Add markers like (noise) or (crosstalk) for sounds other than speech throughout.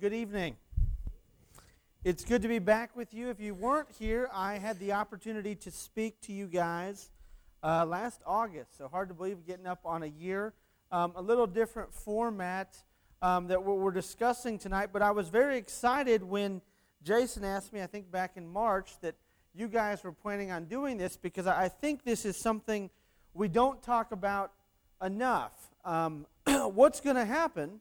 Good evening. It's good to be back with you. If you weren't here, I had the opportunity to speak to you guys uh, last August. So hard to believe getting up on a year. Um, a little different format um, that we're, we're discussing tonight, but I was very excited when Jason asked me, I think back in March, that you guys were planning on doing this because I think this is something we don't talk about enough. Um, (clears throat) what's going to happen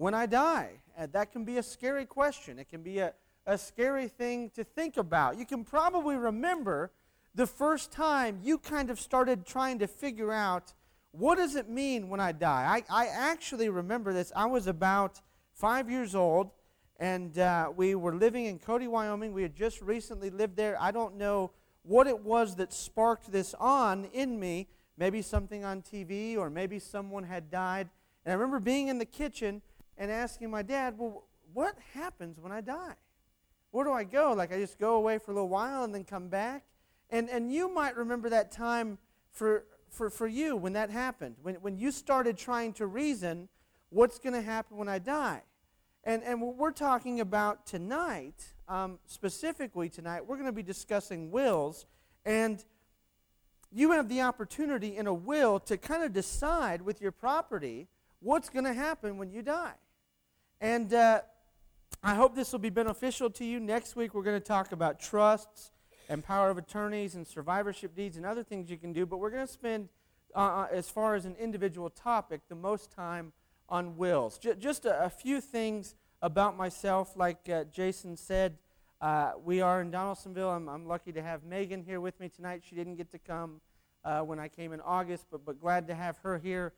when I die? And that can be a scary question. It can be a, a scary thing to think about. You can probably remember the first time you kind of started trying to figure out what does it mean when I die. I, I actually remember this. I was about five years old, and uh, we were living in Cody, Wyoming. We had just recently lived there. I don't know what it was that sparked this on in me. Maybe something on TV, or maybe someone had died. And I remember being in the kitchen and asking my dad, Well, what happens when I die? Where do I go? Like, I just go away for a little while and then come back? And, and you might remember that time for, for, for you when that happened, when, when you started trying to reason what's going to happen when I die. And, and what we're talking about tonight, um, specifically tonight, we're going to be discussing wills. And you have the opportunity in a will to kind of decide with your property what's going to happen when you die. And uh, I hope this will be beneficial to you. Next week, we're going to talk about trusts and power of attorneys and survivorship deeds and other things you can do. But we're going to spend, uh, uh, as far as an individual topic, the most time on wills. J- just a, a, few things about myself. Like uh, Jason said, uh, we are in Donaldsonville. I'm, I'm, lucky to have Megan here with me tonight. She didn't get to come uh, when I came in August, but, but glad to have her here.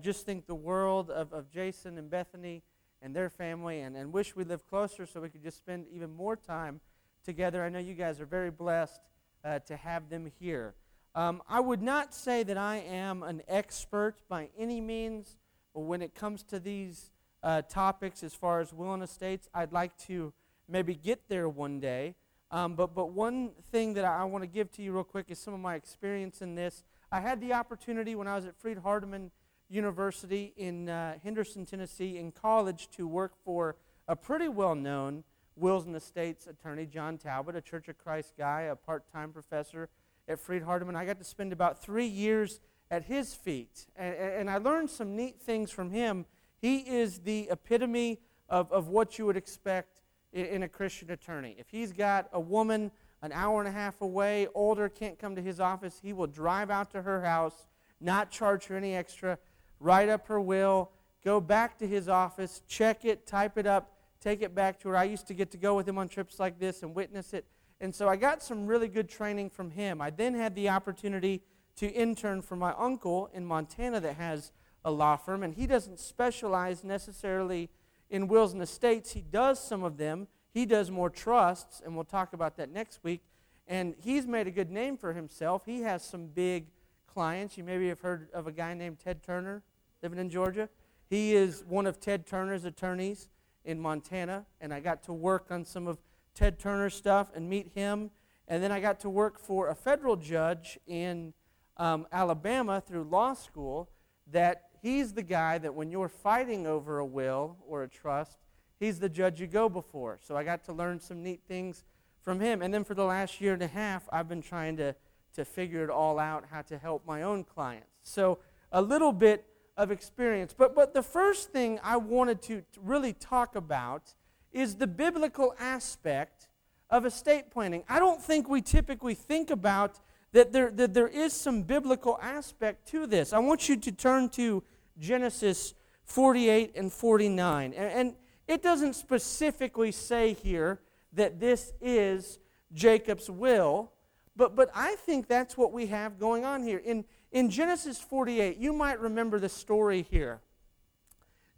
Just think the world of, of Jason and Bethany and their family, and, and wish we lived closer so we could just spend even more time together. I know you guys are very blessed uh, to have them here. Um, I would not say that I am an expert by any means but when it comes to these uh, topics as far as will and estates. I'd like to maybe get there one day. Um, but, but one thing that I, I want to give to you real quick is some of my experience in this. I had the opportunity when I was at Freed Hardeman University in uh, Henderson, Tennessee, in college to work for a pretty well known Wills and Estates attorney, John Talbot, a Church of Christ guy, a part time professor at Freed Hardeman. I got to spend about three years at his feet, and, and I learned some neat things from him. He is the epitome of, of what you would expect in, in a Christian attorney. If he's got a woman an hour and a half away, older, can't come to his office, he will drive out to her house, not charge her any extra, write up her will, go back to his office, check it, type it up, take it back to her. I used to get to go with him on trips like this and witness it. And so I got some really good training from him. I then had the opportunity to intern for my uncle in Montana that has a law firm, and he doesn't specialize necessarily in wills and estates. He does some of them. He does more trusts, and we'll talk about that next week. And he's made a good name for himself. He has some big clients. You maybe have heard of a guy named Ted Turner living in Georgia. He is one of Ted Turner's attorneys in Montana, and I got to work on some of Ted Turner's stuff and meet him. And then I got to work for a federal judge in um, Alabama through law school. That he's the guy that when you're fighting over a will or a trust, he's the judge you go before. So I got to learn some neat things from him. And then for the last year and a half, I've been trying to, to figure it all out how to help my own clients. So a little bit of experience. But, but the first thing I wanted to really talk about is the biblical aspect of estate planning. I don't think we typically think about that there, that there is some biblical aspect to this. I want you to turn to Genesis 48 and 49. And, and it doesn't specifically say here that this is Jacob's will, but, but I think that's what we have going on here. In, in Genesis 48, you might remember the story here.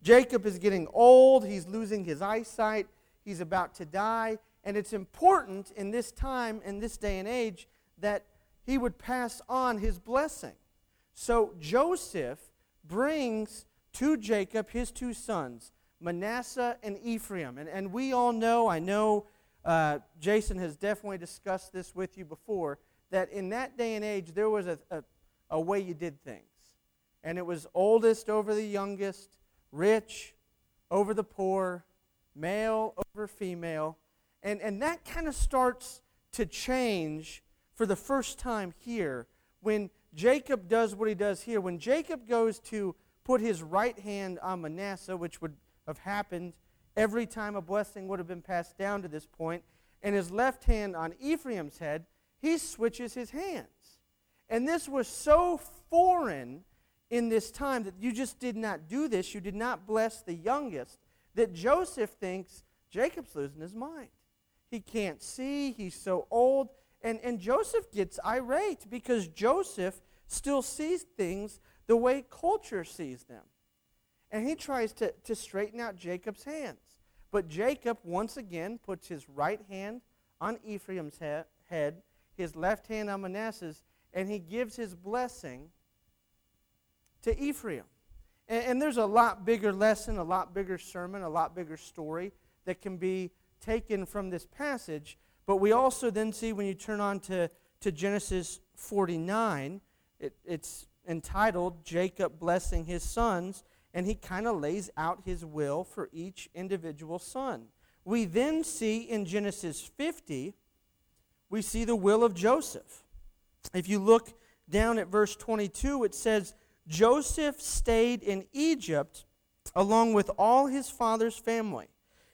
Jacob is getting old, he's losing his eyesight, he's about to die, and it's important in this time, in this day and age, that he would pass on his blessing. So Joseph brings to Jacob his two sons, Manasseh and Ephraim. And, and we all know, I know uh, Jason has definitely discussed this with you before, that in that day and age, there was a, a a way you did things. And it was oldest over the youngest, rich over the poor, male over female. And, and that kind of starts to change for the first time here when Jacob does what he does here. When Jacob goes to put his right hand on Manasseh, which would have happened every time a blessing would have been passed down to this point, and his left hand on Ephraim's head, he switches his hands. And this was so foreign in this time that you just did not do this. You did not bless the youngest. That Joseph thinks Jacob's losing his mind. He can't see, he's so old. And, and Joseph gets irate because Joseph still sees things the way culture sees them. And he tries to, to straighten out Jacob's hands. But Jacob once again puts his right hand on Ephraim's he- head, his left hand on Manasseh's, and he gives his blessing to Ephraim. And, and there's a lot bigger lesson, a lot bigger sermon, a lot bigger story that can be taken from this passage. But we also then see when you turn on to, to Genesis 49, it, it's entitled Jacob Blessing His Sons, and he kind of lays out his will for each individual son. We then see in Genesis 50, we see the will of Joseph. If you look down at verse 22, it says, Joseph stayed in Egypt along with all his father's family.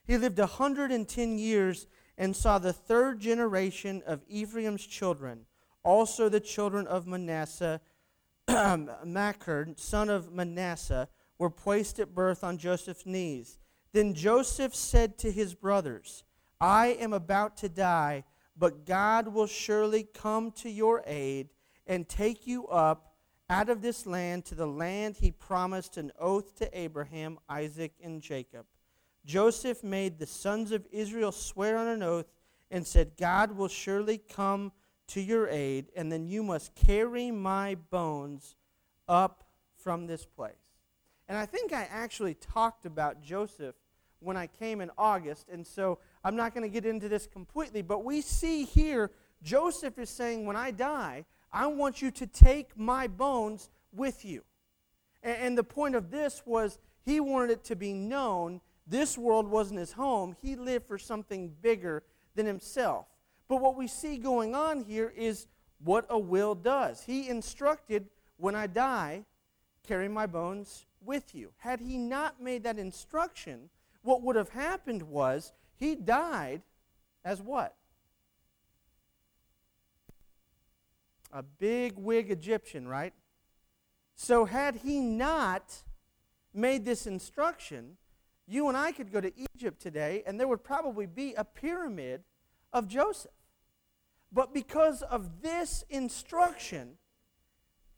He lived a 110 years and saw the third generation of Ephraim's children, also the children of Manasseh. (clears throat) Machir, son of Manasseh, were placed at birth on Joseph's knees. Then Joseph said to his brothers, I am about to die, but God will surely come to your aid and take you up out of this land to the land he promised an oath to Abraham, Isaac, and Jacob. Joseph made the sons of Israel swear on an oath and said, God will surely come to your aid, and then you must carry my bones up from this place. And I think I actually talked about Joseph when I came in August, and so I'm not going to get into this completely, but we see here Joseph is saying, When I die, I want you to take my bones with you. And, and the point of this was he wanted it to be known this world wasn't his home. He lived for something bigger than himself. But what we see going on here is what a will does. He instructed, when I die, carry my bones with you. Had he not made that instruction, what would have happened was he died as what? a big wig Egyptian, right? So, had he not made this instruction, you and I could go to Egypt today and there would probably be a pyramid of Joseph. But because of this instruction,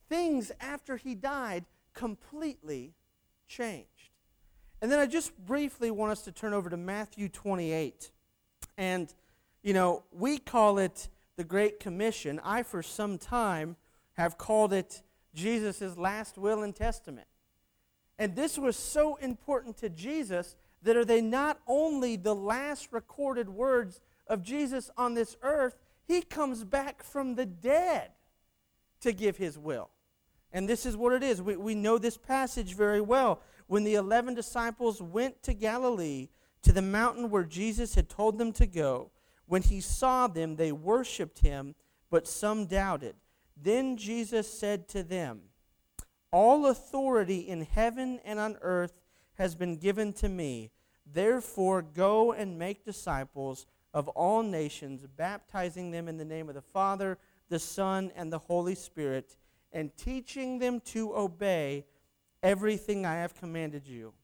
things after he died completely changed. And then I just briefly want us to turn over to Matthew 28. And, you know, we call it the Great Commission, I for some time have called it Jesus' last will and testament. And this was so important to Jesus that are they not only the last recorded words of Jesus on this earth, he comes back from the dead to give his will. And this is what it is. We, we know this passage very well. When the 11 disciples went to Galilee, to the mountain where Jesus had told them to go, when he saw them, they worshiped him, but some doubted. Then Jesus said to them, All authority in heaven and on earth has been given to me. Therefore, go and make disciples of all nations, baptizing them in the name of the Father, the Son, and the Holy Spirit, and teaching them to obey everything I have commanded you.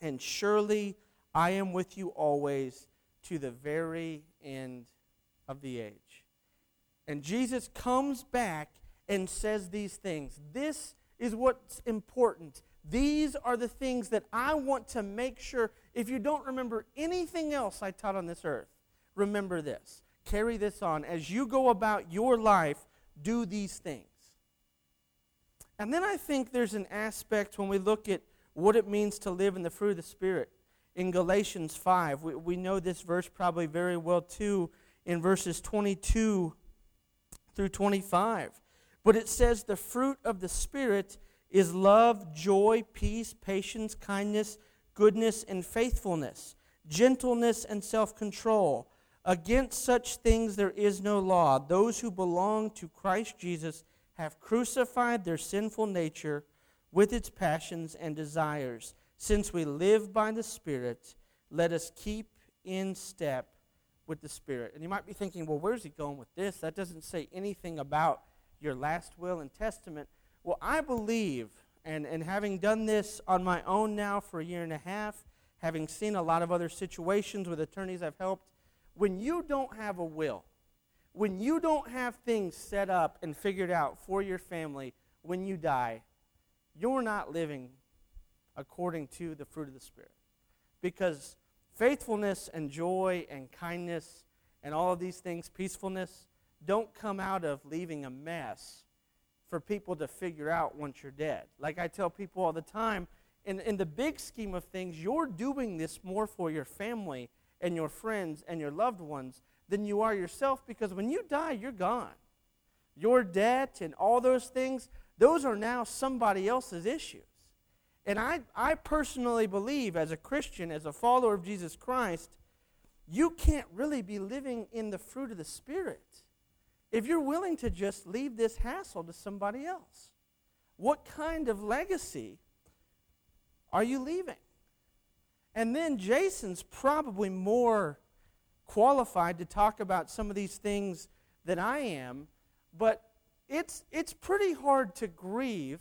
And surely I am with you always to the very end of the age. And Jesus comes back and says these things. This is what's important. These are the things that I want to make sure. If you don't remember anything else I taught on this earth, remember this. Carry this on. As you go about your life, do these things. And then I think there's an aspect when we look at what it means to live in the fruit of the Spirit in Galatians 5. We, we know this verse probably very well too in verses 22 through 25. But it says, The fruit of the Spirit is love, joy, peace, patience, kindness, goodness, and faithfulness, gentleness, and self control. Against such things there is no law. Those who belong to Christ Jesus have crucified their sinful nature with its passions and desires. Since we live by the Spirit, let us keep in step with the Spirit. And you might be thinking, well, where's he going with this? That doesn't say anything about your last will and testament. Well, I believe, and, and having done this on my own now for a year and a half, having seen a lot of other situations with attorneys I've helped, when you don't have a will, when you don't have things set up and figured out for your family when you die, you're not living according to the fruit of the Spirit. Because faithfulness and joy and kindness and all of these things, peacefulness, don't come out of leaving a mess for people to figure out once you're dead. Like I tell people all the time, in, in the big scheme of things, you're doing this more for your family and your friends and your loved ones than you are yourself because when you die, you're gone. Your debt and all those things, those are now somebody else's issues. And I, I personally believe, as a Christian, as a follower of Jesus Christ, you can't really be living in the fruit of the Spirit if you're willing to just leave this hassle to somebody else. What kind of legacy are you leaving? And then Jason's probably more qualified to talk about some of these things than I am, but it's, it's pretty hard to grieve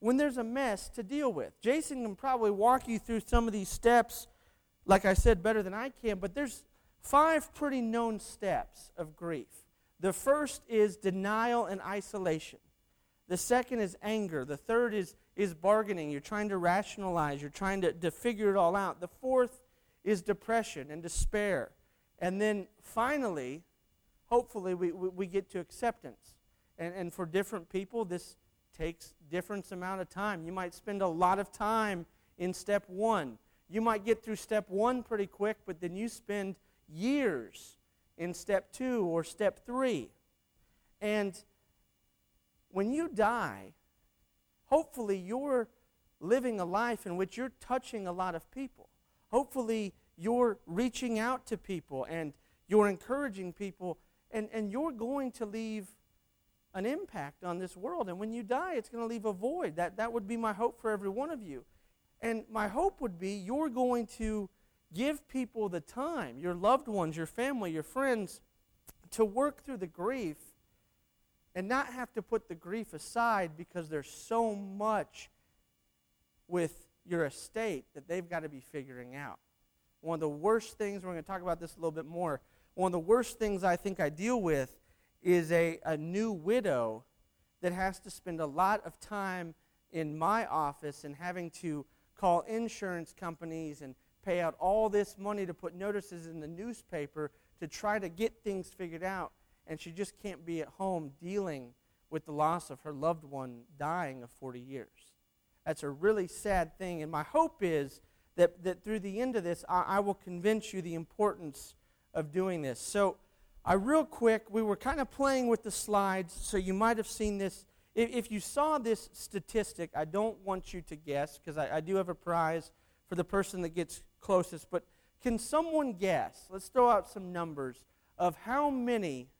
when there's a mess to deal with. Jason can probably walk you through some of these steps, like I said, better than I can, but there's five pretty known steps of grief. The first is denial and isolation. The second is anger. The third is is bargaining. You're trying to rationalize. You're trying to, to figure it all out. The fourth is depression and despair. And then finally, hopefully, we, we, we get to acceptance. And, and for different people, this takes different amount of time. You might spend a lot of time in step one. You might get through step one pretty quick, but then you spend years in step two or step three. And when you die, hopefully you're living a life in which you're touching a lot of people. Hopefully you're reaching out to people and you're encouraging people, and, and you're going to leave an impact on this world. And when you die, it's going to leave a void. That, that would be my hope for every one of you. And my hope would be you're going to give people the time, your loved ones, your family, your friends, to work through the grief and not have to put the grief aside because there's so much with your estate that they've got to be figuring out. One of the worst things, we're going to talk about this a little bit more, one of the worst things I think I deal with is a, a new widow that has to spend a lot of time in my office and having to call insurance companies and pay out all this money to put notices in the newspaper to try to get things figured out and she just can't be at home dealing with the loss of her loved one dying of 40 years. That's a really sad thing. And my hope is that, that through the end of this, I, I will convince you the importance of doing this. So, I real quick, we were kind of playing with the slides, so you might have seen this. If, if you saw this statistic, I don't want you to guess because I, I do have a prize for the person that gets closest. But can someone guess? Let's throw out some numbers of how many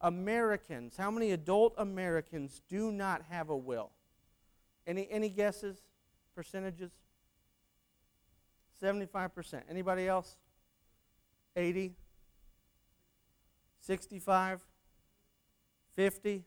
Americans, how many adult Americans do not have a will? Any, any guesses? Percentages? 75%. Anybody else? 80? 65? 50?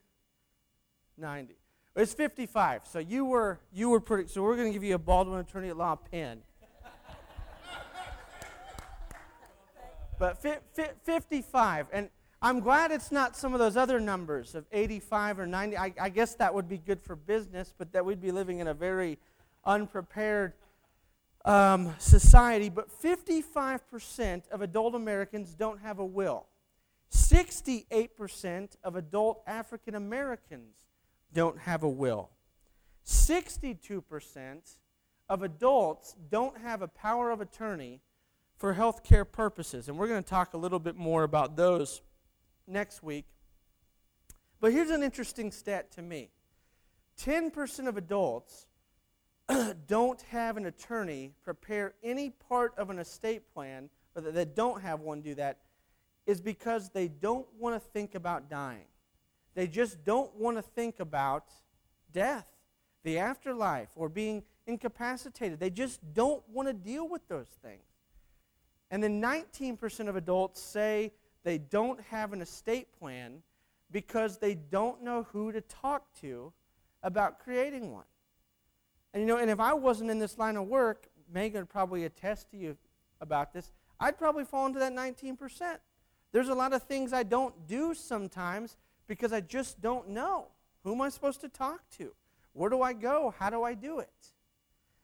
90. It's 55. So you were you were pretty so we're going to give you a Baldwin attorney at law pen. (laughs) but fi, fi, 55 and I'm glad it's not some of those other numbers of 85 or 90. I, I, guess that would be good for business, but that we'd be living in a very unprepared um, society. But 55% of adult Americans don't have a will. 68% of adult African Americans don't have a will. 62% of adults don't have a power of attorney for health care purposes. And we're going to talk a little bit more about those next week. But here's an interesting stat to me 10% of adults (clears throat) don't have an attorney prepare any part of an estate plan, or that don't have one do that, is because they don't want to think about dying. They just don't want to think about death, the afterlife, or being incapacitated. They just don't want to deal with those things. And then 19% of adults say they don't have an estate plan because they don't know who to talk to about creating one. And you know, and if I wasn't in this line of work, Megan would probably attest to you about this, I'd probably fall into that 19%. There's a lot of things I don't do sometimes because I just don't know. Who am I supposed to talk to? Where do I go? How do I do it?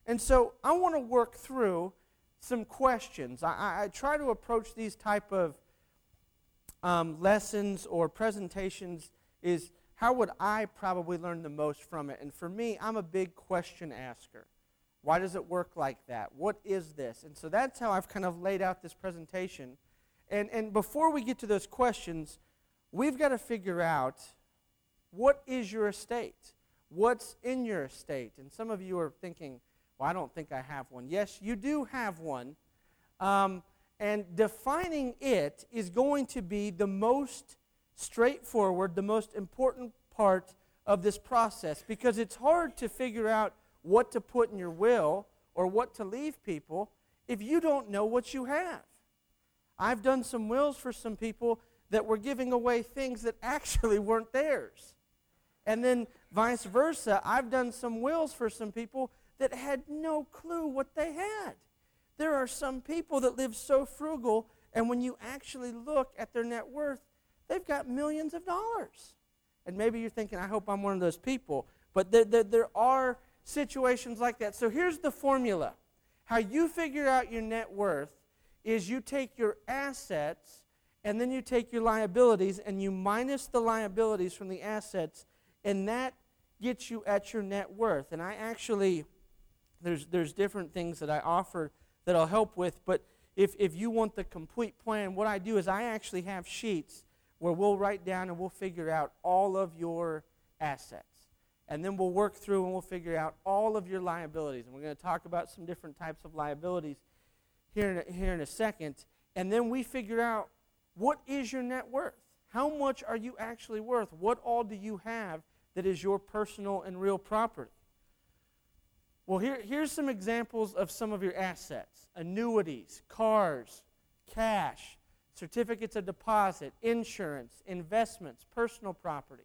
And so I want to work through some questions. I, I try to approach these type of um, lessons or presentations is how would I probably learn the most from it? And for me, I'm a big question asker. Why does it work like that? What is this? And so that's how I've kind of laid out this presentation. And, and before we get to those questions, we've got to figure out what is your estate? What's in your estate? And some of you are thinking, well, I don't think I have one. Yes, you do have one. Um, and defining it is going to be the most straightforward, the most important part of this process because it's hard to figure out what to put in your will or what to leave people if you don't know what you have. I've done some wills for some people that were giving away things that (laughs) actually weren't theirs. And then vice versa, I've done some wills for some people that had no clue what they had. There are some people that live so frugal, and when you actually look at their net worth, they've got millions of dollars. And maybe you're thinking, I hope I'm one of those people. But there, there, there are situations like that. So here's the formula how you figure out your net worth is you take your assets and then you take your liabilities and you minus the liabilities from the assets, and that gets you at your net worth. And I actually, there's, there's different things that I offer that I'll help with, but if, if you want the complete plan, what I do is I actually have sheets where we'll write down and we'll figure out all of your assets. And then we'll work through and we'll figure out all of your liabilities. And we're going to talk about some different types of liabilities here in a, here in a second. And then we figure out what is your net worth? How much are you actually worth? What all do you have that is your personal and real property? Well, here, here's some examples of some of your assets annuities, cars, cash, certificates of deposit, insurance, investments, personal property,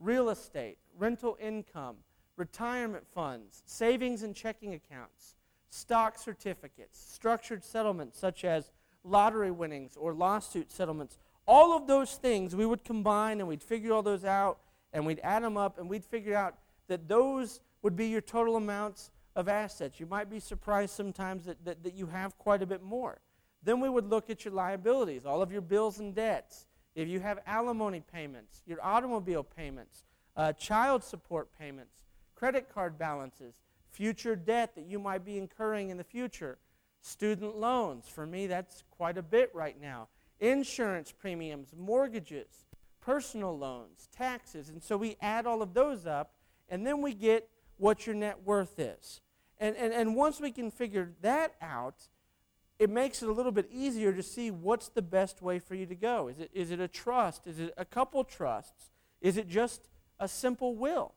real estate, rental income, retirement funds, savings and checking accounts, stock certificates, structured settlements such as lottery winnings or lawsuit settlements. All of those things we would combine and we'd figure all those out and we'd add them up and we'd figure out that those would be your total amounts of assets. You might be surprised sometimes that, that, that you have quite a bit more. Then we would look at your liabilities, all of your bills and debts. If you have alimony payments, your automobile payments, uh, child support payments, credit card balances, future debt that you might be incurring in the future, student loans. For me, that's quite a bit right now. Insurance premiums, mortgages, personal loans, taxes. And so we add all of those up, and then we get what your net worth is. And, and, and once we can figure that out, it makes it a little bit easier to see what's the best way for you to go. Is it, is it a trust? Is it a couple trusts? Is it just a simple will?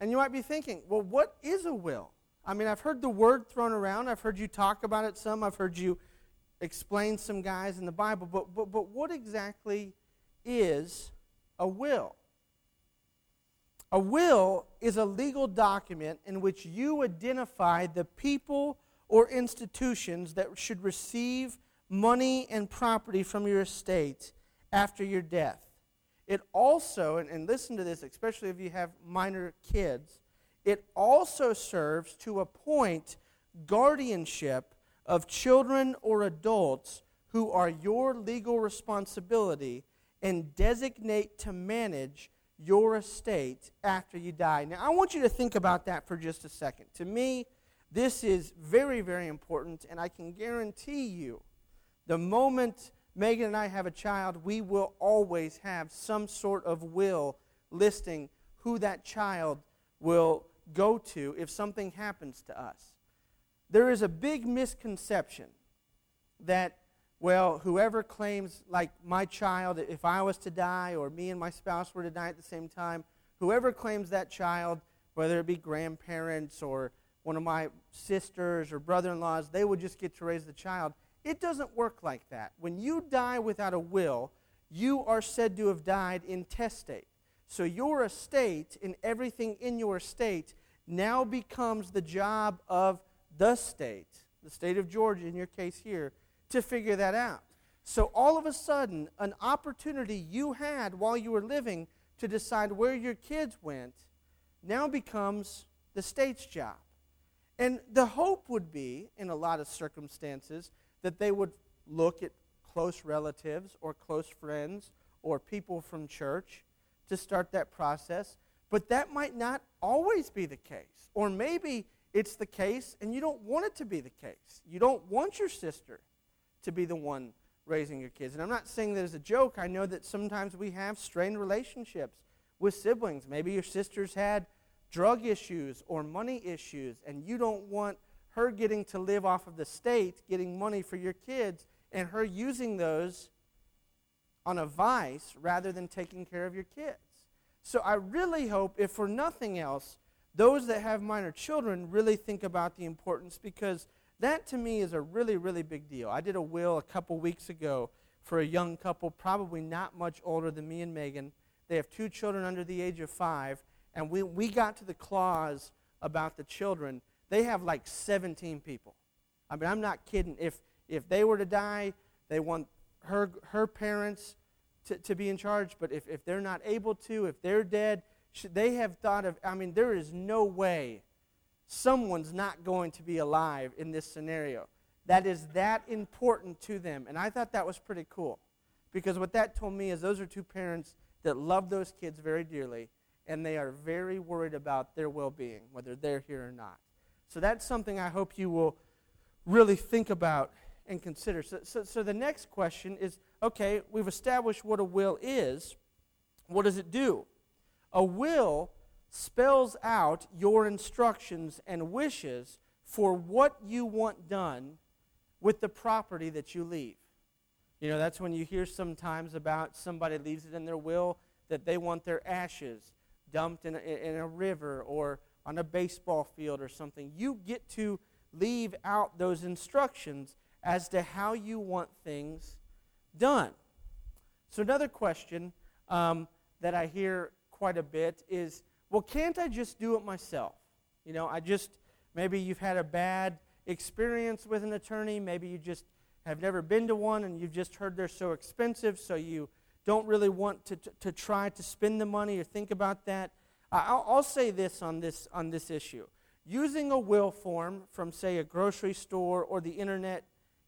And you might be thinking, well, what is a will? I mean, I've heard the word thrown around. I've heard you talk about it some. I've heard you explain some guys in the Bible. But, but, but what exactly is a will? A will is a legal document in which you identify the people or institutions that should receive money and property from your estate after your death. It also, and, and listen to this, especially if you have minor kids, it also serves to appoint guardianship of children or adults who are your legal responsibility and designate to manage your estate after you die. Now, I want you to think about that for just a second. To me, this is very, very important, and I can guarantee you the moment Megan and I have a child, we will always have some sort of will listing who that child will go to if something happens to us. There is a big misconception that, well, whoever claims, like my child, if I was to die or me and my spouse were to die at the same time, whoever claims that child, whether it be grandparents or one of my sisters or brother in laws, they would just get to raise the child. It doesn't work like that. When you die without a will, you are said to have died intestate. So your estate and everything in your estate now becomes the job of the state, the state of Georgia in your case here, to figure that out. So all of a sudden, an opportunity you had while you were living to decide where your kids went now becomes the state's job. And the hope would be, in a lot of circumstances, that they would look at close relatives or close friends or people from church to start that process. But that might not always be the case. Or maybe it's the case and you don't want it to be the case. You don't want your sister to be the one raising your kids. And I'm not saying that as a joke. I know that sometimes we have strained relationships with siblings. Maybe your sister's had drug issues or money issues, and you don't want her getting to live off of the state, getting money for your kids, and her using those on a vice rather than taking care of your kids. So I really hope, if for nothing else, those that have minor children really think about the importance because that to me is a really, really big deal. I did a will a couple weeks ago for a young couple, probably not much older than me and Megan. They have two children under the age of five, and we, we got to the clause about the children. They have like 17 people. I mean, I'm not kidding. If, if they were to die, they want her, her parents to, to be in charge, but if, if they're not able to, if they're dead, they have thought of, I mean, there is no way someone's not going to be alive in this scenario. That is that important to them. And I thought that was pretty cool. Because what that told me is those are two parents that love those kids very dearly, and they are very worried about their well being, whether they're here or not. So that's something I hope you will really think about and consider. So, so, so the next question is okay, we've established what a will is. What does it do? A will spells out your instructions and wishes for what you want done with the property that you leave. You know, that's when you hear sometimes about somebody leaves it in their will that they want their ashes dumped in a, in a river or on a baseball field or something. You get to leave out those instructions as to how you want things done. So, another question um, that I hear quite a bit is well, can't I just do it myself? You know, I just, maybe you've had a bad experience with an attorney, maybe you just have never been to one and you've just heard they're so expensive, so you don't really want to, to, to try to spend the money or think about that. I'll, I'll say this on, this on this issue. Using a will form from, say, a grocery store or the internet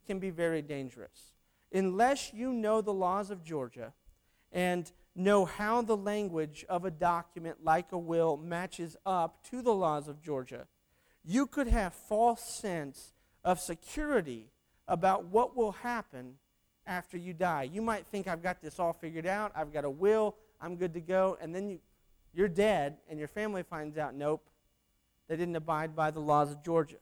can be very dangerous. Unless you know the laws of Georgia and know how the language of a document like a will matches up to the laws of Georgia, you could have false sense of security about what will happen after you die. You might think I've got this all figured out, I've got a will, I'm good to go, and then you, you're dead and your family finds out nope, they didn't abide by the laws of Georgia.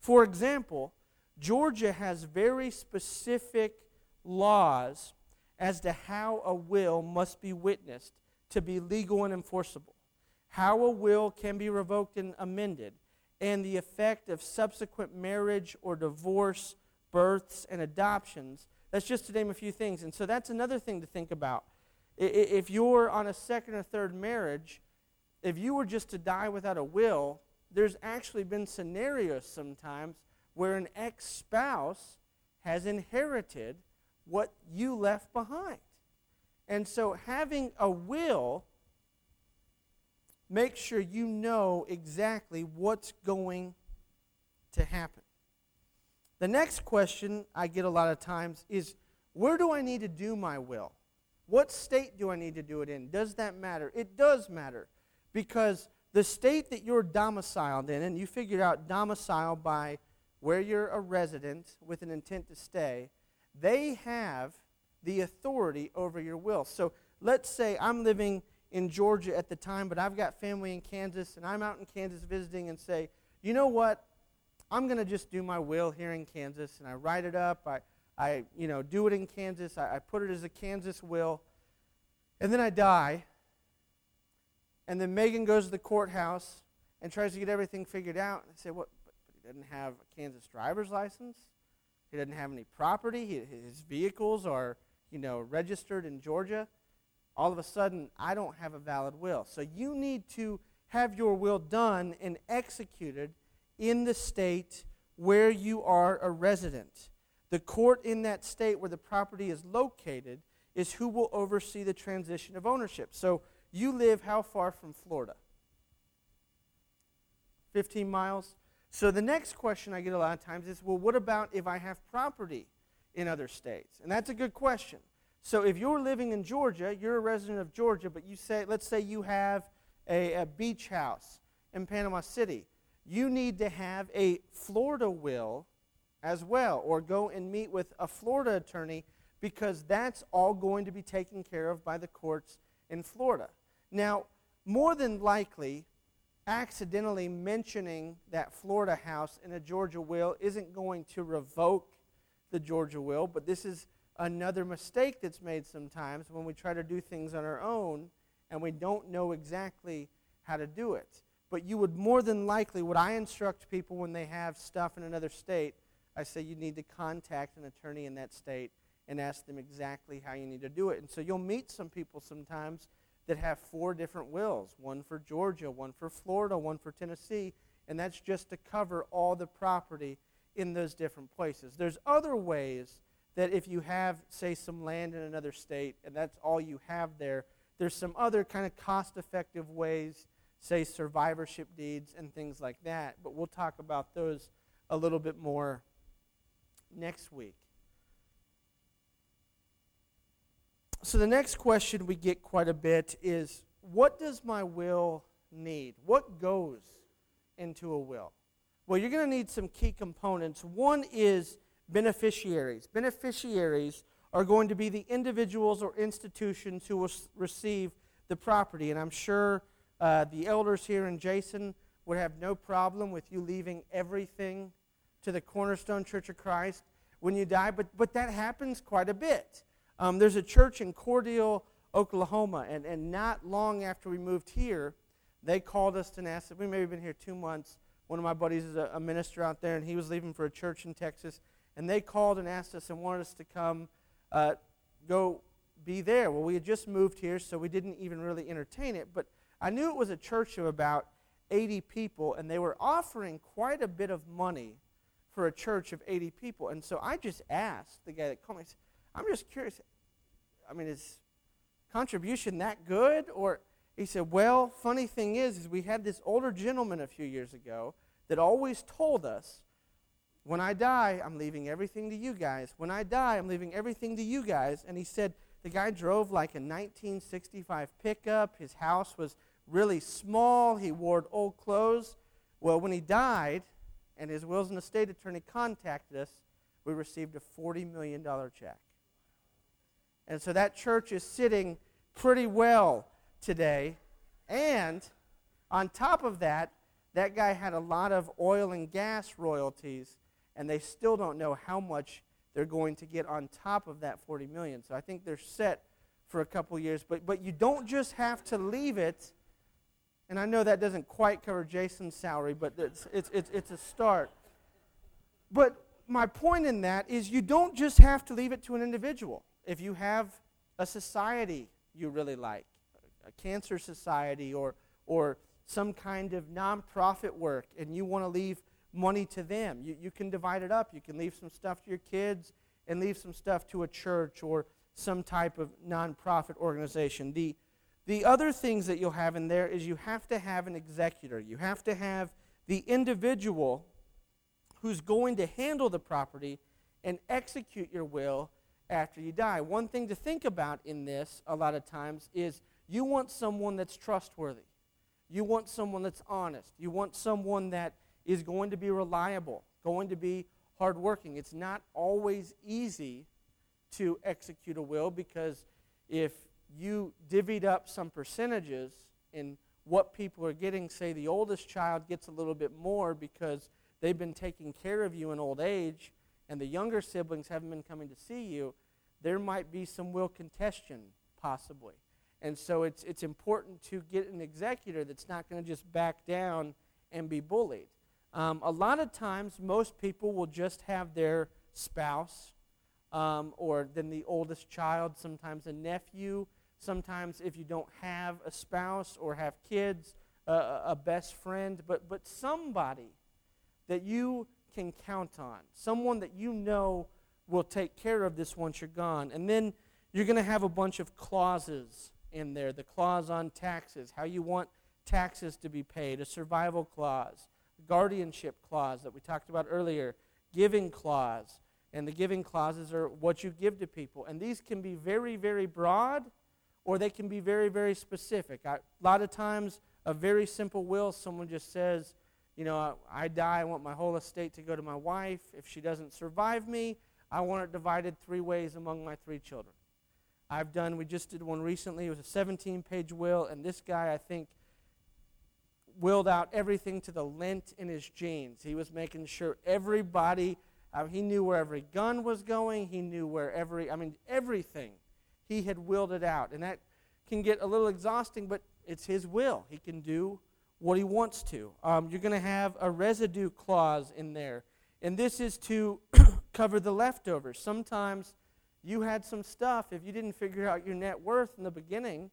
For example, Georgia has very specific laws as to how a will must be witnessed to be legal and enforceable, how a will can be revoked and amended, and the effect of subsequent marriage or divorce, births, and adoptions. That's just to name a few things. And so that's another thing to think about. If you're on a second or third marriage, if you were just to die without a will, there's actually been scenarios sometimes where an ex spouse has inherited what you left behind. And so having a will makes sure you know exactly what's going to happen. The next question I get a lot of times is where do I need to do my will? What state do I need to do it in? Does that matter? It does matter because the state that you're domiciled in, and you figured out domicile by where you're a resident with an intent to stay, they have the authority over your will. So let's say I'm living in Georgia at the time, but I've got family in Kansas, and I'm out in Kansas visiting and say, you know what? I'm going to just do my will here in Kansas, and I write it up. I, I you know, do it in Kansas. I, I put it as a Kansas will. And then I die. And then Megan goes to the courthouse and tries to get everything figured out. And I say, what? But, but he doesn't have a Kansas driver's license. He doesn't have any property. He, his vehicles are, you know, registered in Georgia. All of a sudden, I don't have a valid will. So you need to have your will done and executed in the state where you are a resident. The court in that state where the property is located is who will oversee the transition of ownership. So you live how far from Florida? 15 miles? So the next question I get a lot of times is well, what about if I have property in other states? And that's a good question. So if you're living in Georgia, you're a resident of Georgia, but you say, let's say you have a, a beach house in Panama City, you need to have a Florida will as well, or go and meet with a Florida attorney because that's all going to be taken care of by the courts in Florida. Now, more than likely, accidentally mentioning that Florida house in a Georgia will isn't going to revoke the Georgia will, but this is another mistake that's made sometimes when we try to do things on our own and we don't know exactly how to do it. But you would more than likely, what I instruct people when they have stuff in another state, I say you need to contact an attorney in that state and ask them exactly how you need to do it. And so you'll meet some people sometimes that have four different wills one for Georgia, one for Florida, one for Tennessee, and that's just to cover all the property in those different places. There's other ways that if you have, say, some land in another state and that's all you have there, there's some other kind of cost effective ways, say, survivorship deeds and things like that. But we'll talk about those a little bit more next week. So, the next question we get quite a bit is what does my will need? What goes into a will? Well, you're going to need some key components. One is beneficiaries. Beneficiaries are going to be the individuals or institutions who will receive the property. And I'm sure uh, the elders here and Jason would have no problem with you leaving everything to the Cornerstone Church of Christ when you die, but, but that happens quite a bit. Um, there's a church in Cordell, Oklahoma, and, and not long after we moved here, they called us and asked, we may have been here two months. One of my buddies is a, a minister out there, and he was leaving for a church in Texas. And they called and asked us and wanted us to come uh, go be there. Well, we had just moved here, so we didn't even really entertain it. But I knew it was a church of about 80 people, and they were offering quite a bit of money for a church of 80 people. And so I just asked the guy that called me, I'm just curious. I mean, is contribution that good? Or he said, Well, funny thing is, is we had this older gentleman a few years ago that always told us, when I die, I'm leaving everything to you guys. When I die, I'm leaving everything to you guys. And he said the guy drove like a 1965 pickup. His house was really small. He wore old clothes. Well, when he died, and his wills and estate attorney contacted us, we received a $40 million check. And so that church is sitting pretty well today. And on top of that, that guy had a lot of oil and gas royalties, and they still don't know how much they're going to get on top of that 40 million. So I think they're set for a couple years. But, but you don't just have to leave it and I know that doesn't quite cover Jason's salary, but it's, it's, it's, it's a start. But my point in that is you don't just have to leave it to an individual. If you have a society you really like, a cancer society or, or some kind of nonprofit work, and you want to leave money to them, you, you can divide it up. You can leave some stuff to your kids and leave some stuff to a church or some type of nonprofit organization. The the other things that you'll have in there is you have to have an executor. You have to have the individual who's going to handle the property and execute your will after you die. One thing to think about in this a lot of times is you want someone that's trustworthy. You want someone that's honest. You want someone that is going to be reliable, going to be hardworking. It's not always easy to execute a will because if you divvied up some percentages in what people are getting. Say the oldest child gets a little bit more because they've been taking care of you in old age, and the younger siblings haven't been coming to see you. There might be some will contention, possibly. And so it's, it's important to get an executor that's not going to just back down and be bullied. Um, a lot of times, most people will just have their spouse um, or then the oldest child, sometimes a nephew. Sometimes, if you don't have a spouse or have kids, uh, a best friend, but, but somebody that you can count on, someone that you know will take care of this once you're gone. And then you're going to have a bunch of clauses in there the clause on taxes, how you want taxes to be paid, a survival clause, guardianship clause that we talked about earlier, giving clause. And the giving clauses are what you give to people. And these can be very, very broad or they can be very, very specific. I, a lot of times, a very simple will, someone just says, you know, I, I die, I want my whole estate to go to my wife. If she doesn't survive me, I want it divided three ways among my three children. I've done, we just did one recently. It was a 17 page will, and this guy, I think, willed out everything to the lint in his jeans. He was making sure everybody, uh, he knew where every gun was going, he knew where every, I mean, everything. He had willed it out. And that can get a little exhausting, but it's his will. He can do what he wants to. Um, you're going to have a residue clause in there. And this is to (clears throat) cover the leftovers. Sometimes you had some stuff, if you didn't figure out your net worth in the beginning,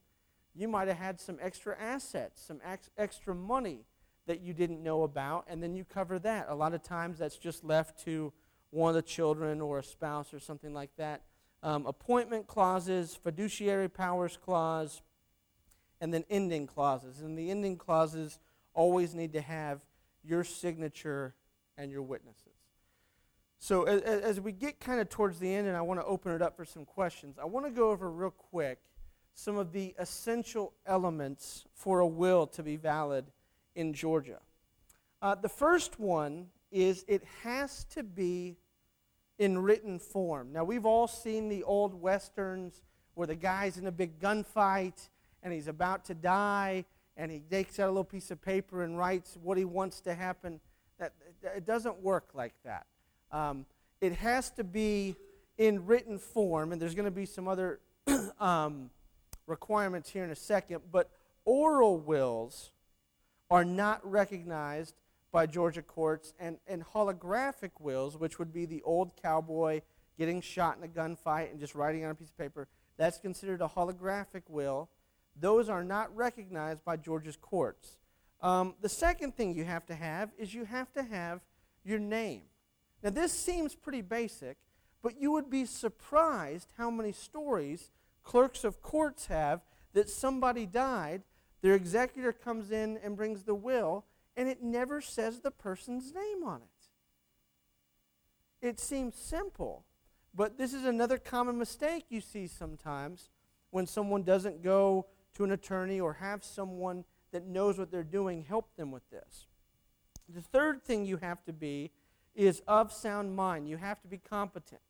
you might have had some extra assets, some ex- extra money that you didn't know about, and then you cover that. A lot of times that's just left to one of the children or a spouse or something like that. Um, appointment clauses, fiduciary powers clause, and then ending clauses. And the ending clauses always need to have your signature and your witnesses. So, as, as we get kind of towards the end, and I want to open it up for some questions, I want to go over real quick some of the essential elements for a will to be valid in Georgia. Uh, the first one is it has to be in written form. Now, we've all seen the old westerns where the guy's in a big gunfight and he's about to die and he takes out a little piece of paper and writes what he wants to happen. That, it doesn't work like that. Um, it has to be in written form, and there's going to be some other (clears throat) um, requirements here in a second, but oral wills are not recognized by Georgia courts, and, and holographic wills, which would be the old cowboy getting shot in a gunfight and just writing on a piece of paper, that's considered a holographic will. Those are not recognized by Georgia's courts. Um, the second thing you have to have is you have to have your name. Now, this seems pretty basic, but you would be surprised how many stories clerks of courts have that somebody died, their executor comes in and brings the will, and it never says the person's name on it. It seems simple, but this is another common mistake you see sometimes when someone doesn't go to an attorney or have someone that knows what they're doing help them with this. The third thing you have to be is of sound mind. You have to be competent.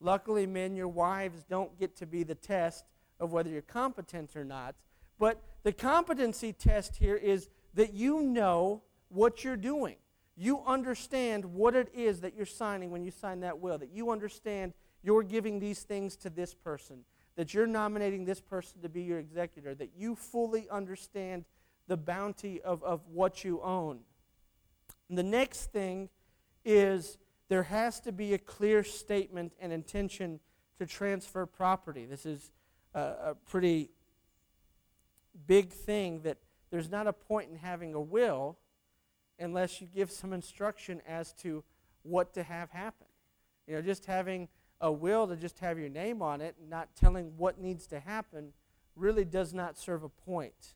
Luckily, men, your wives don't get to be the test of whether you're competent or not. But the competency test here is that you know what you're doing. You understand what it is that you're signing when you sign that will, that you understand you're giving these things to this person, that you're nominating this person to be your executor, that you fully understand the bounty of, of what you own. And the next thing is there has to be a clear statement and intention to transfer property. This is a, a pretty big thing that there's not a point in having a will unless you give some instruction as to what to have happen. You know, just having a will to just have your name on it and not telling what needs to happen really does not serve a point.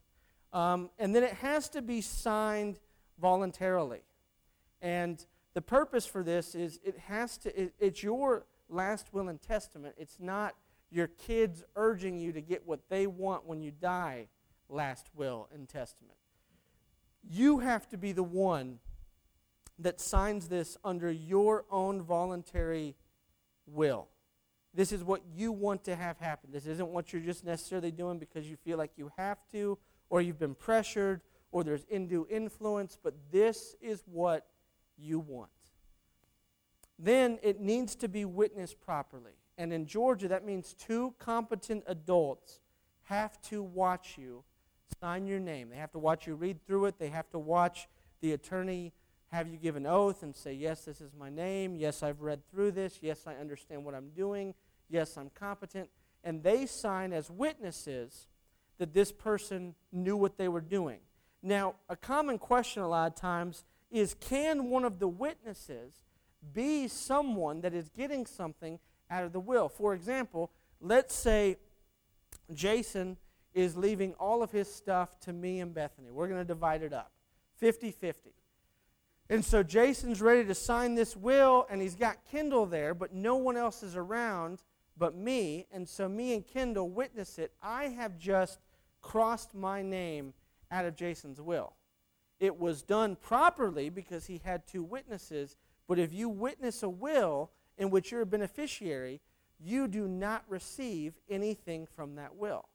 Um, and then it has to be signed voluntarily. And the purpose for this is it has to, it, it's your last will and testament. It's not your kids urging you to get what they want when you die, last will and testament. You have to be the one that signs this under your own voluntary will. This is what you want to have happen. This isn't what you're just necessarily doing because you feel like you have to, or you've been pressured, or there's undue influence, but this is what you want. Then it needs to be witnessed properly. And in Georgia, that means two competent adults have to watch you sign your name. They have to watch you read through it. They have to watch the attorney have you give an oath and say, Yes, this is my name. Yes, I've read through this. Yes, I understand what I'm doing. Yes, I'm competent. And they sign as witnesses that this person knew what they were doing. Now, a common question a lot of times is can one of the witnesses be someone that is getting something out of the will? For example, let's say Jason is leaving all of his stuff to me and Bethany. We're going to divide it up 50 50. And so Jason's ready to sign this will, and he's got Kendall there, but no one else is around but me. And so me and Kendall witness it. I have just crossed my name out of Jason's will. It was done properly because he had two witnesses, but if you witness a will in which you're a beneficiary, you do not receive anything from that will.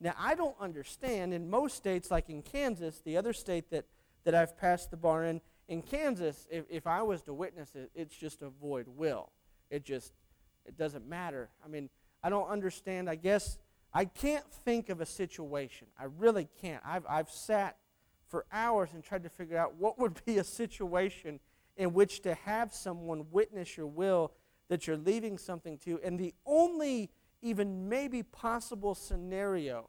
Now, I don't understand in most states, like in Kansas, the other state that, that I've passed the bar in, in Kansas, if, if I was to witness it, it's just a void will. It just, it doesn't matter. I mean, I don't understand. I guess I can't think of a situation. I really can't. I've, I've sat for hours and tried to figure out what would be a situation in which to have someone witness your will that you're leaving something to. And the only, even maybe possible scenario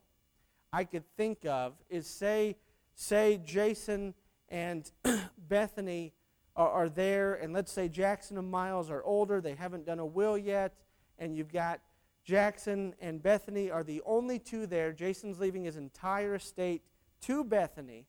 I could think of is say, say Jason and (clears throat) Bethany are, are there, and let's say Jackson and Miles are older, they haven't done a will yet, and you've got Jackson and Bethany are the only two there. Jason's leaving his entire estate to Bethany.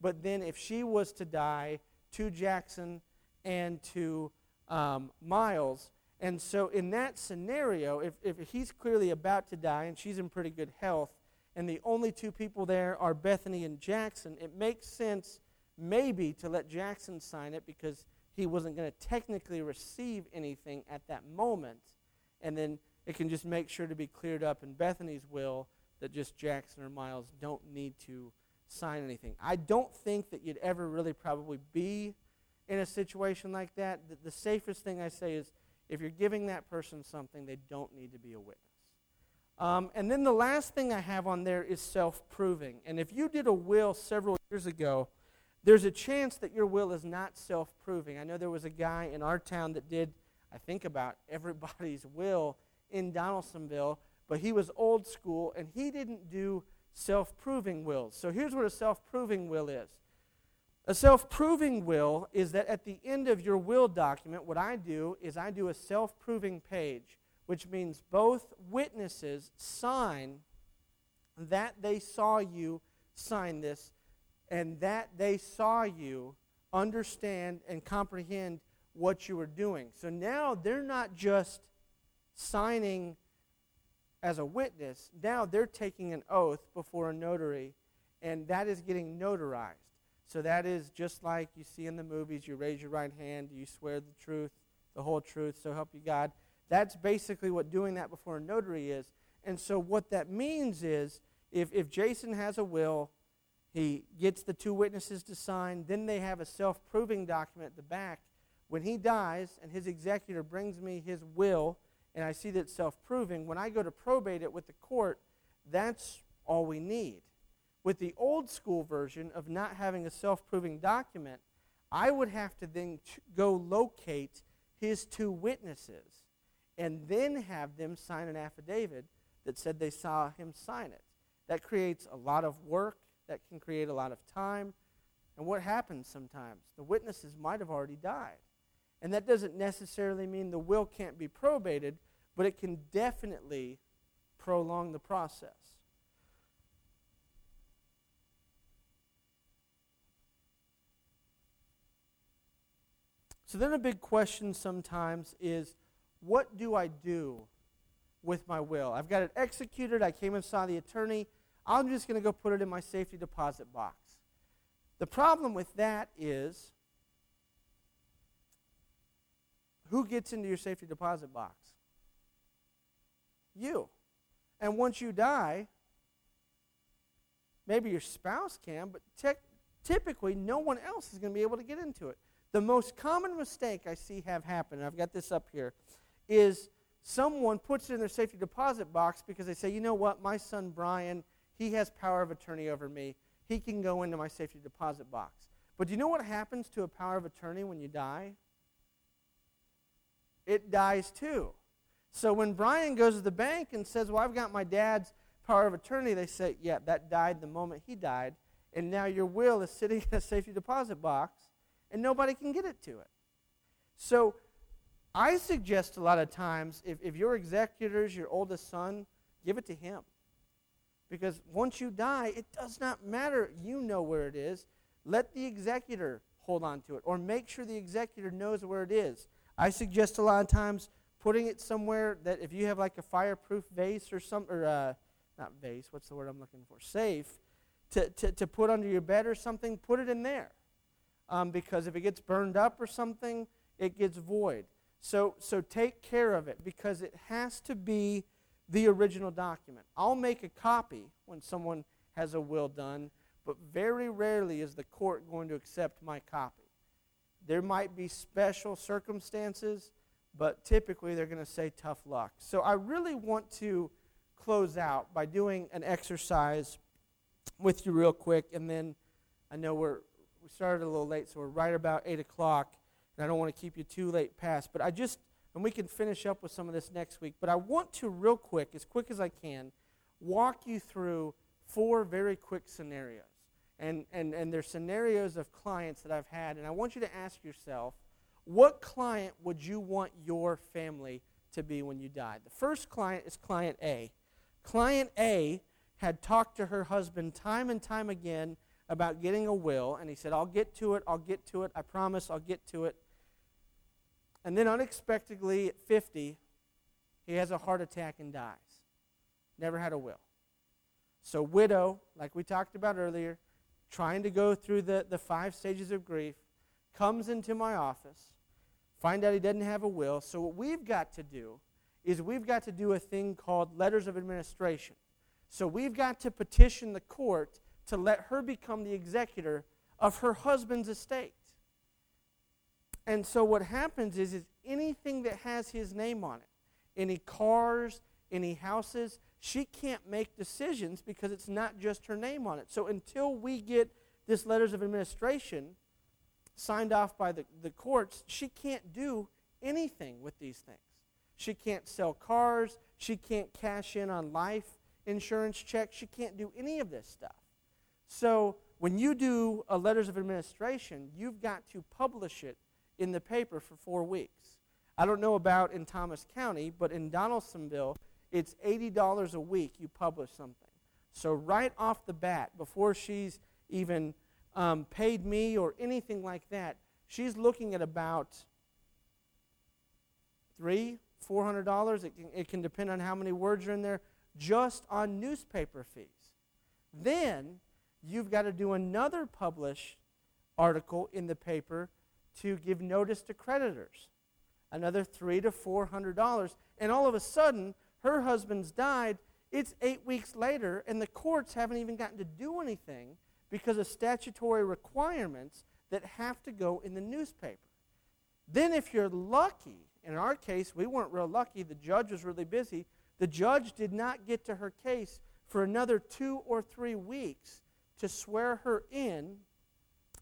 But then, if she was to die, to Jackson and to um, Miles. And so, in that scenario, if, if he's clearly about to die and she's in pretty good health, and the only two people there are Bethany and Jackson, it makes sense maybe to let Jackson sign it because he wasn't going to technically receive anything at that moment. And then it can just make sure to be cleared up in Bethany's will that just Jackson or Miles don't need to sign anything. I don't think that you'd ever really probably be in a situation like that. The, the safest thing I say is if you're giving that person something, they don't need to be a witness. Um, and then the last thing I have on there is self proving. And if you did a will several years ago, there's a chance that your will is not self proving. I know there was a guy in our town that did, I think, about everybody's will in Donalsonville, but he was old school and he didn't do self proving wills. So here's what a self proving will is a self proving will is that at the end of your will document, what I do is I do a self proving page, which means both witnesses sign that they saw you sign this and that they saw you understand and comprehend what you were doing. So now they're not just signing as a witness, now they're taking an oath before a notary, and that is getting notarized. So that is just like you see in the movies you raise your right hand, you swear the truth, the whole truth, so help you God. That's basically what doing that before a notary is. And so what that means is if, if Jason has a will, he gets the two witnesses to sign, then they have a self proving document at the back. When he dies and his executor brings me his will, and I see that self proving, when I go to probate it with the court, that's all we need. With the old school version of not having a self proving document, I would have to then go locate his two witnesses and then have them sign an affidavit that said they saw him sign it. That creates a lot of work, that can create a lot of time. And what happens sometimes? The witnesses might have already died. And that doesn't necessarily mean the will can't be probated, but it can definitely prolong the process. So then a big question sometimes is what do I do with my will? I've got it executed. I came and saw the attorney. I'm just going to go put it in my safety deposit box. The problem with that is who gets into your safety deposit box? You. And once you die, maybe your spouse can, but te- typically no one else is going to be able to get into it. The most common mistake I see have happen, I've got this up here, is someone puts it in their safety deposit box because they say, you know what, my son Brian, he has power of attorney over me. He can go into my safety deposit box. But do you know what happens to a power of attorney when you die? It dies too. So when Brian goes to the bank and says, Well, I've got my dad's power of attorney, they say, Yeah, that died the moment he died. And now your will is sitting in a safety deposit box and nobody can get it to it. So I suggest a lot of times if, if your executors, your oldest son, give it to him. Because once you die, it does not matter. You know where it is. Let the executor hold on to it or make sure the executor knows where it is. I suggest a lot of times putting it somewhere that if you have like a fireproof vase or some, or uh, not vase, what's the word I'm looking for? Safe, to, to, to put under your bed or something, put it in there. Um, because if it gets burned up or something, it gets void. So, so take care of it because it has to be the original document. I'll make a copy when someone has a will done, but very rarely is the court going to accept my copy. There might be special circumstances, but typically they're going to say tough luck. So I really want to close out by doing an exercise with you real quick, and then I know we're we started a little late, so we're right about eight o'clock, and I don't want to keep you too late past. But I just and we can finish up with some of this next week. But I want to real quick, as quick as I can, walk you through four very quick scenarios and, and, and they're scenarios of clients that I've had. And I want you to ask yourself, what client would you want your family to be when you died? The first client is client A. Client A had talked to her husband time and time again about getting a will, and he said, I'll get to it, I'll get to it, I promise I'll get to it. And then unexpectedly, at 50, he has a heart attack and dies. Never had a will. So, widow, like we talked about earlier, trying to go through the, the five stages of grief, comes into my office, find out he doesn't have a will. So what we've got to do is we've got to do a thing called letters of administration. So we've got to petition the court to let her become the executor of her husband's estate. And so what happens is, is anything that has his name on it, any cars, any houses, she can't make decisions because it's not just her name on it. So until we get this letters of administration signed off by the, the courts, she can't do anything with these things. She can't sell cars. She can't cash in on life insurance checks. She can't do any of this stuff. So when you do a letters of administration, you've got to publish it in the paper for four weeks. I don't know about in Thomas County, but in Donalsonville, it's $80 a week you publish something. So, right off the bat, before she's even um, paid me or anything like that, she's looking at about three, four hundred dollars. It, it can depend on how many words are in there, just on newspaper fees. Then you've got to do another publish article in the paper to give notice to creditors, another three to four hundred dollars, and all of a sudden her husband's died. It's eight weeks later, and the courts haven't even gotten to do anything because of statutory requirements that have to go in the newspaper. Then, if you're lucky, in our case, we weren't real lucky, the judge was really busy. The judge did not get to her case for another two or three weeks to swear her in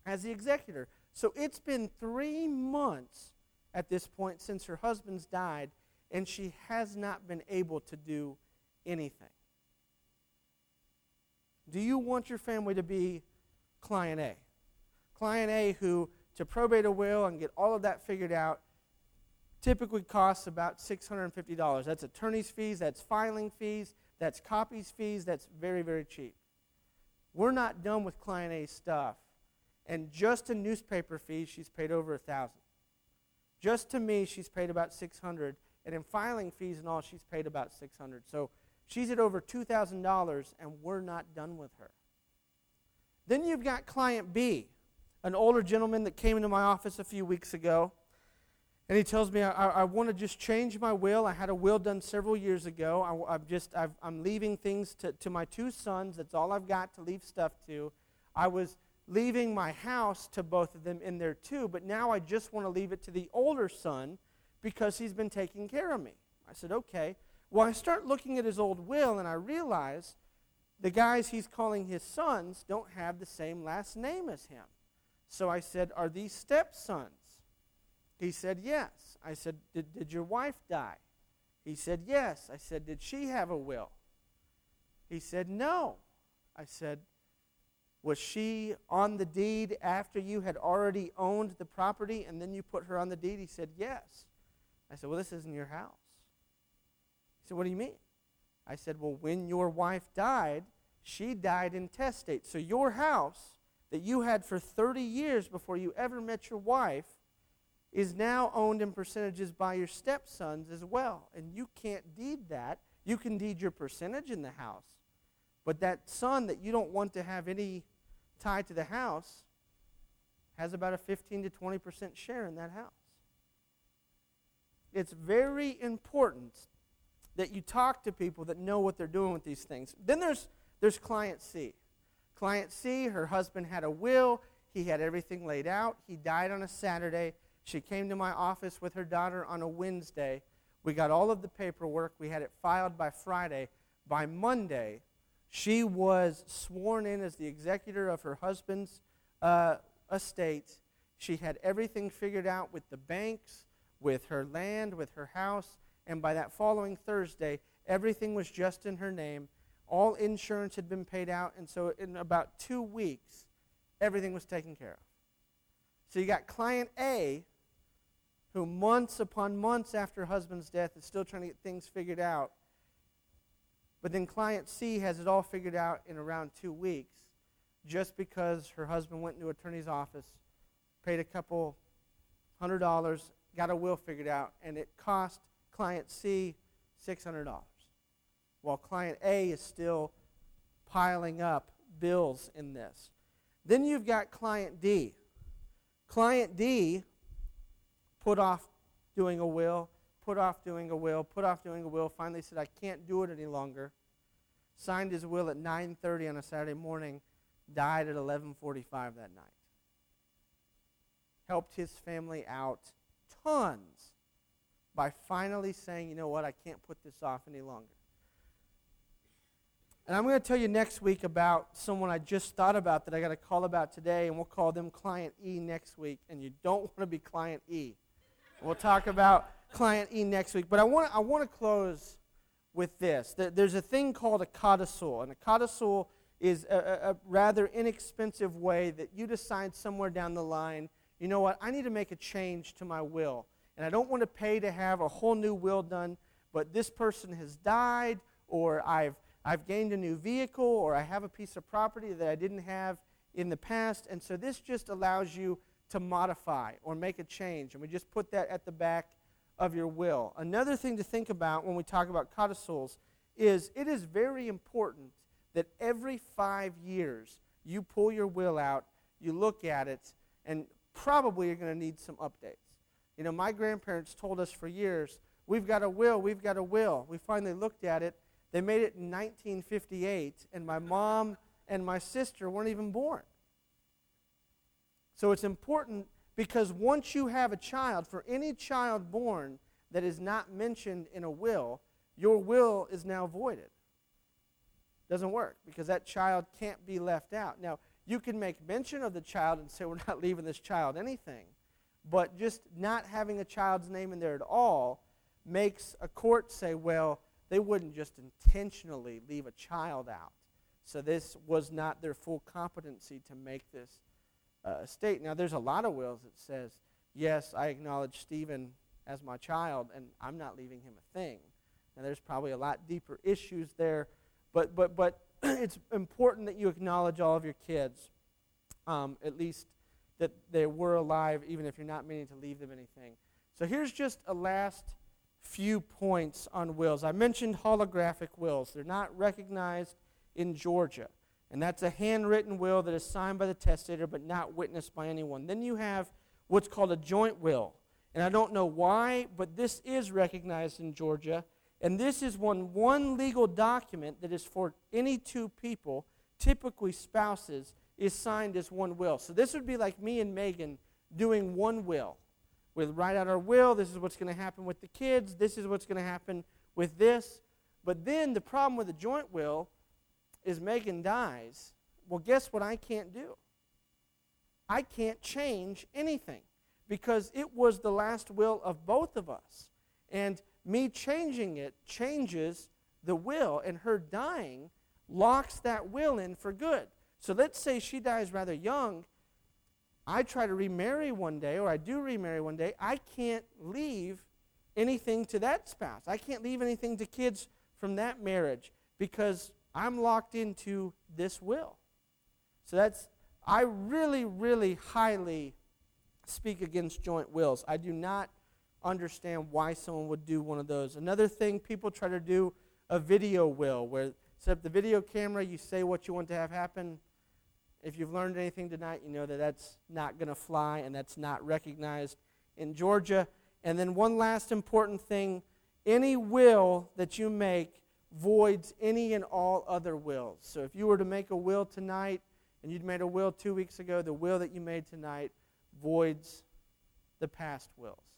as the executor. So it's been three months at this point since her husband's died, and she has not been able to do anything. Do you want your family to be client A? Client A, who to probate a will and get all of that figured out, typically costs about $650. That's attorney's fees, that's filing fees, that's copies fees, that's very, very cheap. We're not done with client A stuff. And just in newspaper fees, she's paid over a thousand. Just to me, she's paid about 600 and in filing fees and all, she's paid about 600 So she's at over $2,000, and we're not done with her. Then you've got client B, an older gentleman that came into my office a few weeks ago. And he tells me, I, I want to just change my will. I had a will done several years ago. I, am just, i am leaving things to, to my two sons. That's all I've got to leave stuff to. I was leaving my house to both of them in there too, but now I just want to leave it to the older son because he's been taking care of me. I said, okay. Well, I start looking at his old will and I realize the guys he's calling his sons don't have the same last name as him. So I said, Are these stepsons? He said, Yes. I said, Did, did your wife die? He said, Yes. I said, Did she have a will? He said, No. I said, Was she on the deed after you had already owned the property and then you put her on the deed? He said, Yes. I said, Well, this isn't your house. He said, What do you mean? I said, Well, when your wife died, she died intestate. So your house that you had for 30 years before you ever met your wife is now owned in percentages by your stepsons as well. And you can't deed that. You can deed your percentage in the house. But that son that you don't want to have any tie to the house has about a 15 to 20% share in that house. It's very important that you talk to people that know what they're doing with these things. Then there's, there's client C. Client C, her husband had a will, he had everything laid out. He died on a Saturday. She came to my office with her daughter on a Wednesday. We got all of the paperwork, we had it filed by Friday. By Monday, she was sworn in as the executor of her husband's uh, estate. She had everything figured out with the banks, with her land, with her house and by that following Thursday, everything was just in her name. All insurance had been paid out, and so in about two weeks, everything was taken care of. So you got client A, who months upon months after her husband's death is still trying to get things figured out. But then client C has it all figured out in around two weeks just because her husband went into attorney's office, paid a couple hundred dollars, got a will figured out, and it cost client C $600, while client A is still piling up bills in this. Then you've got client D. Client D put off doing a will, put off doing a will, put off doing a will, finally said, I can't do it any longer. Signed his will at 9.30 on a Saturday morning, died at 11.45 that night. Helped his family out tons by finally saying, you know what, I can't put this off any longer. And I'm going to tell you next week about someone I just thought about that I got a call about today, and we'll call them Client E next week. And you don't (laughs) want to be Client E. We'll talk about Client E next week. But I want, I want to close with this. There's a thing called a codicil, and a codicil is a, a rather inexpensive way that you decide somewhere down the line, you know what, I need to make a change to my will and I don't want to pay to have a whole new will done, but this person has died, or I've, I've gained a new vehicle, or I have a piece of property that I didn't have in the past. And so this just allows you to modify or make a change. And we just put that at the back of your will. Another thing to think about when we talk about codicils is it is very important that every five years you pull your will out, you look at it, and probably you're going to need some updates. You know, my grandparents told us for years, we've got a will, we've got a will. We finally looked at it. They made it in 1958, and my mom and my sister weren't even born. So it's important because once you have a child, for any child born that is not mentioned in a will, your will is now voided. Doesn't work because that child can't be left out. Now, you can make mention of the child and say, We're not (laughs) leaving this child anything. But just not having a child's name in there at all makes a court say, well, they wouldn't just intentionally leave a child out. So this was not their full competency to make this uh, estate. Now, there's a lot of wills that says, yes, I acknowledge Stephen as my child, and I'm not leaving him a thing. Now, there's probably a lot deeper issues there, but but but (clears throat) it's important that you acknowledge all of your kids, um, at least that they were alive, even if you're not meaning to leave them anything. So here's just a last few points on wills. I mentioned holographic wills, they're not recognized in Georgia. And that's a handwritten will that is signed by the testator but not witnessed by anyone. Then you have what's called a joint will. And I don't know why, but this is recognized in Georgia. And this is one, one legal document that is for any two people, typically spouses, is signed as one will. So this would be like me and Megan doing one will. We write out our will. This is what's going to happen with the kids. This is what's going to happen with this. But then the problem with a joint will is Megan dies. Well, guess what I can't do? I can't change anything because it was the last will of both of us. And me changing it changes the will, and her dying locks that will in for good. So let's say she dies rather young. I try to remarry one day, or I do remarry one day. I can't leave anything to that spouse. I can't leave anything to kids from that marriage because I'm locked into this will. So that's, I really, really highly speak against joint wills. I do not understand why someone would do one of those. Another thing, people try to do a video will, where set up the video camera, you say what you want to have happen. If you've learned anything tonight, you know that that's not going to fly and that's not recognized in Georgia. And then, one last important thing any will that you make voids any and all other wills. So, if you were to make a will tonight and you'd made a will two weeks ago, the will that you made tonight voids the past wills.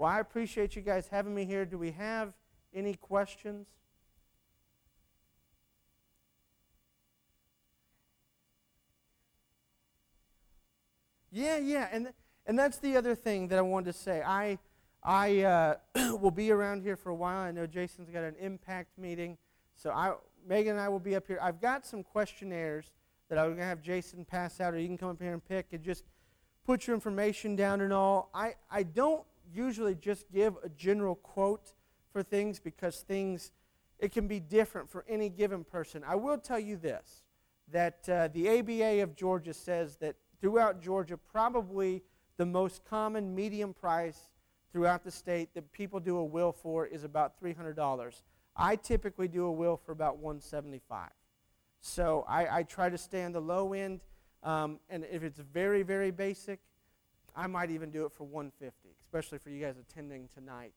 Well, I appreciate you guys having me here. Do we have any questions? Yeah, yeah, and and that's the other thing that I wanted to say. I I uh, (clears throat) will be around here for a while. I know Jason's got an impact meeting, so I Megan and I will be up here. I've got some questionnaires that I'm gonna have Jason pass out, or you can come up here and pick and just put your information down and all. I I don't usually just give a general quote for things because things it can be different for any given person. I will tell you this that uh, the ABA of Georgia says that throughout Georgia, probably the most common medium price throughout the state that people do a will for is about $300. I typically do a will for about 175 So I, I try to stay on the low end. Um, and if it's very, very basic, I might even do it for 150 especially for you guys attending tonight.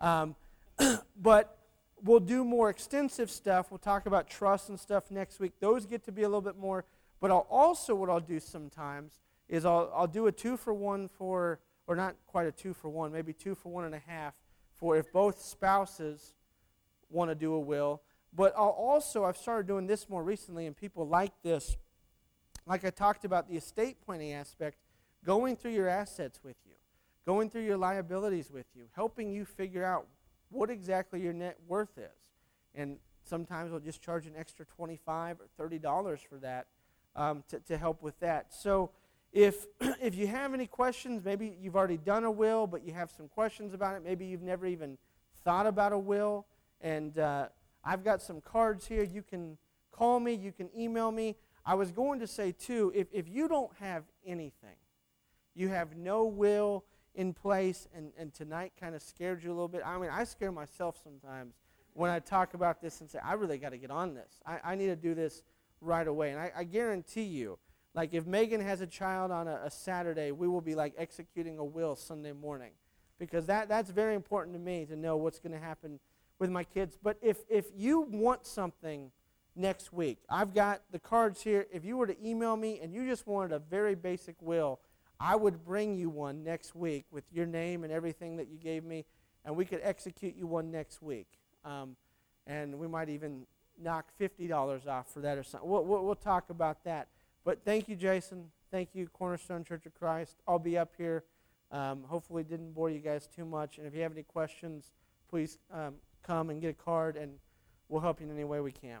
Um, (clears throat) but we'll do more extensive stuff. We'll talk about trust and stuff next week. Those get to be a little bit more. But I'll also, what I'll do sometimes is I'll, I'll do a two for one for, or not quite a two for one, maybe two for one and a half for if both spouses want to do a will. But I'll also, I've started doing this more recently, and people like this. Like I talked about the estate planning aspect, going through your assets with going through your liabilities with you, helping you figure out what exactly your net worth is. And sometimes we'll just charge an extra 25 or $30 for that um, to, to help with that. So if, (clears throat) if you have any questions, maybe you've already done a will, but you have some questions about it, maybe you've never even thought about a will, and uh, I've got some cards here. You can call me, you can email me. I was going to say, too, if, if you don't have anything, you have no will, in place, and, and tonight kind of scared you a little bit. I mean, I scare myself sometimes when I talk about this and say, I really got to get on this. I, I need to do this right away. And I, I guarantee you, like if Megan has a child on a, a, Saturday, we will be like executing a will Sunday morning. Because that, that's very important to me to know what's going to happen with my kids. But if, if you want something next week, I've got the cards here. If you were to email me and you just wanted a very basic will, I would bring you one next week with your name and everything that you gave me, and we could execute you one next week. Um, and we might even knock $50 off for that or something. We'll, we'll, we'll, talk about that. But thank you, Jason. Thank you, Cornerstone Church of Christ. I'll be up here. Um, hopefully, didn't bore you guys too much. And if you have any questions, please um, come and get a card, and we'll help you in any way we can.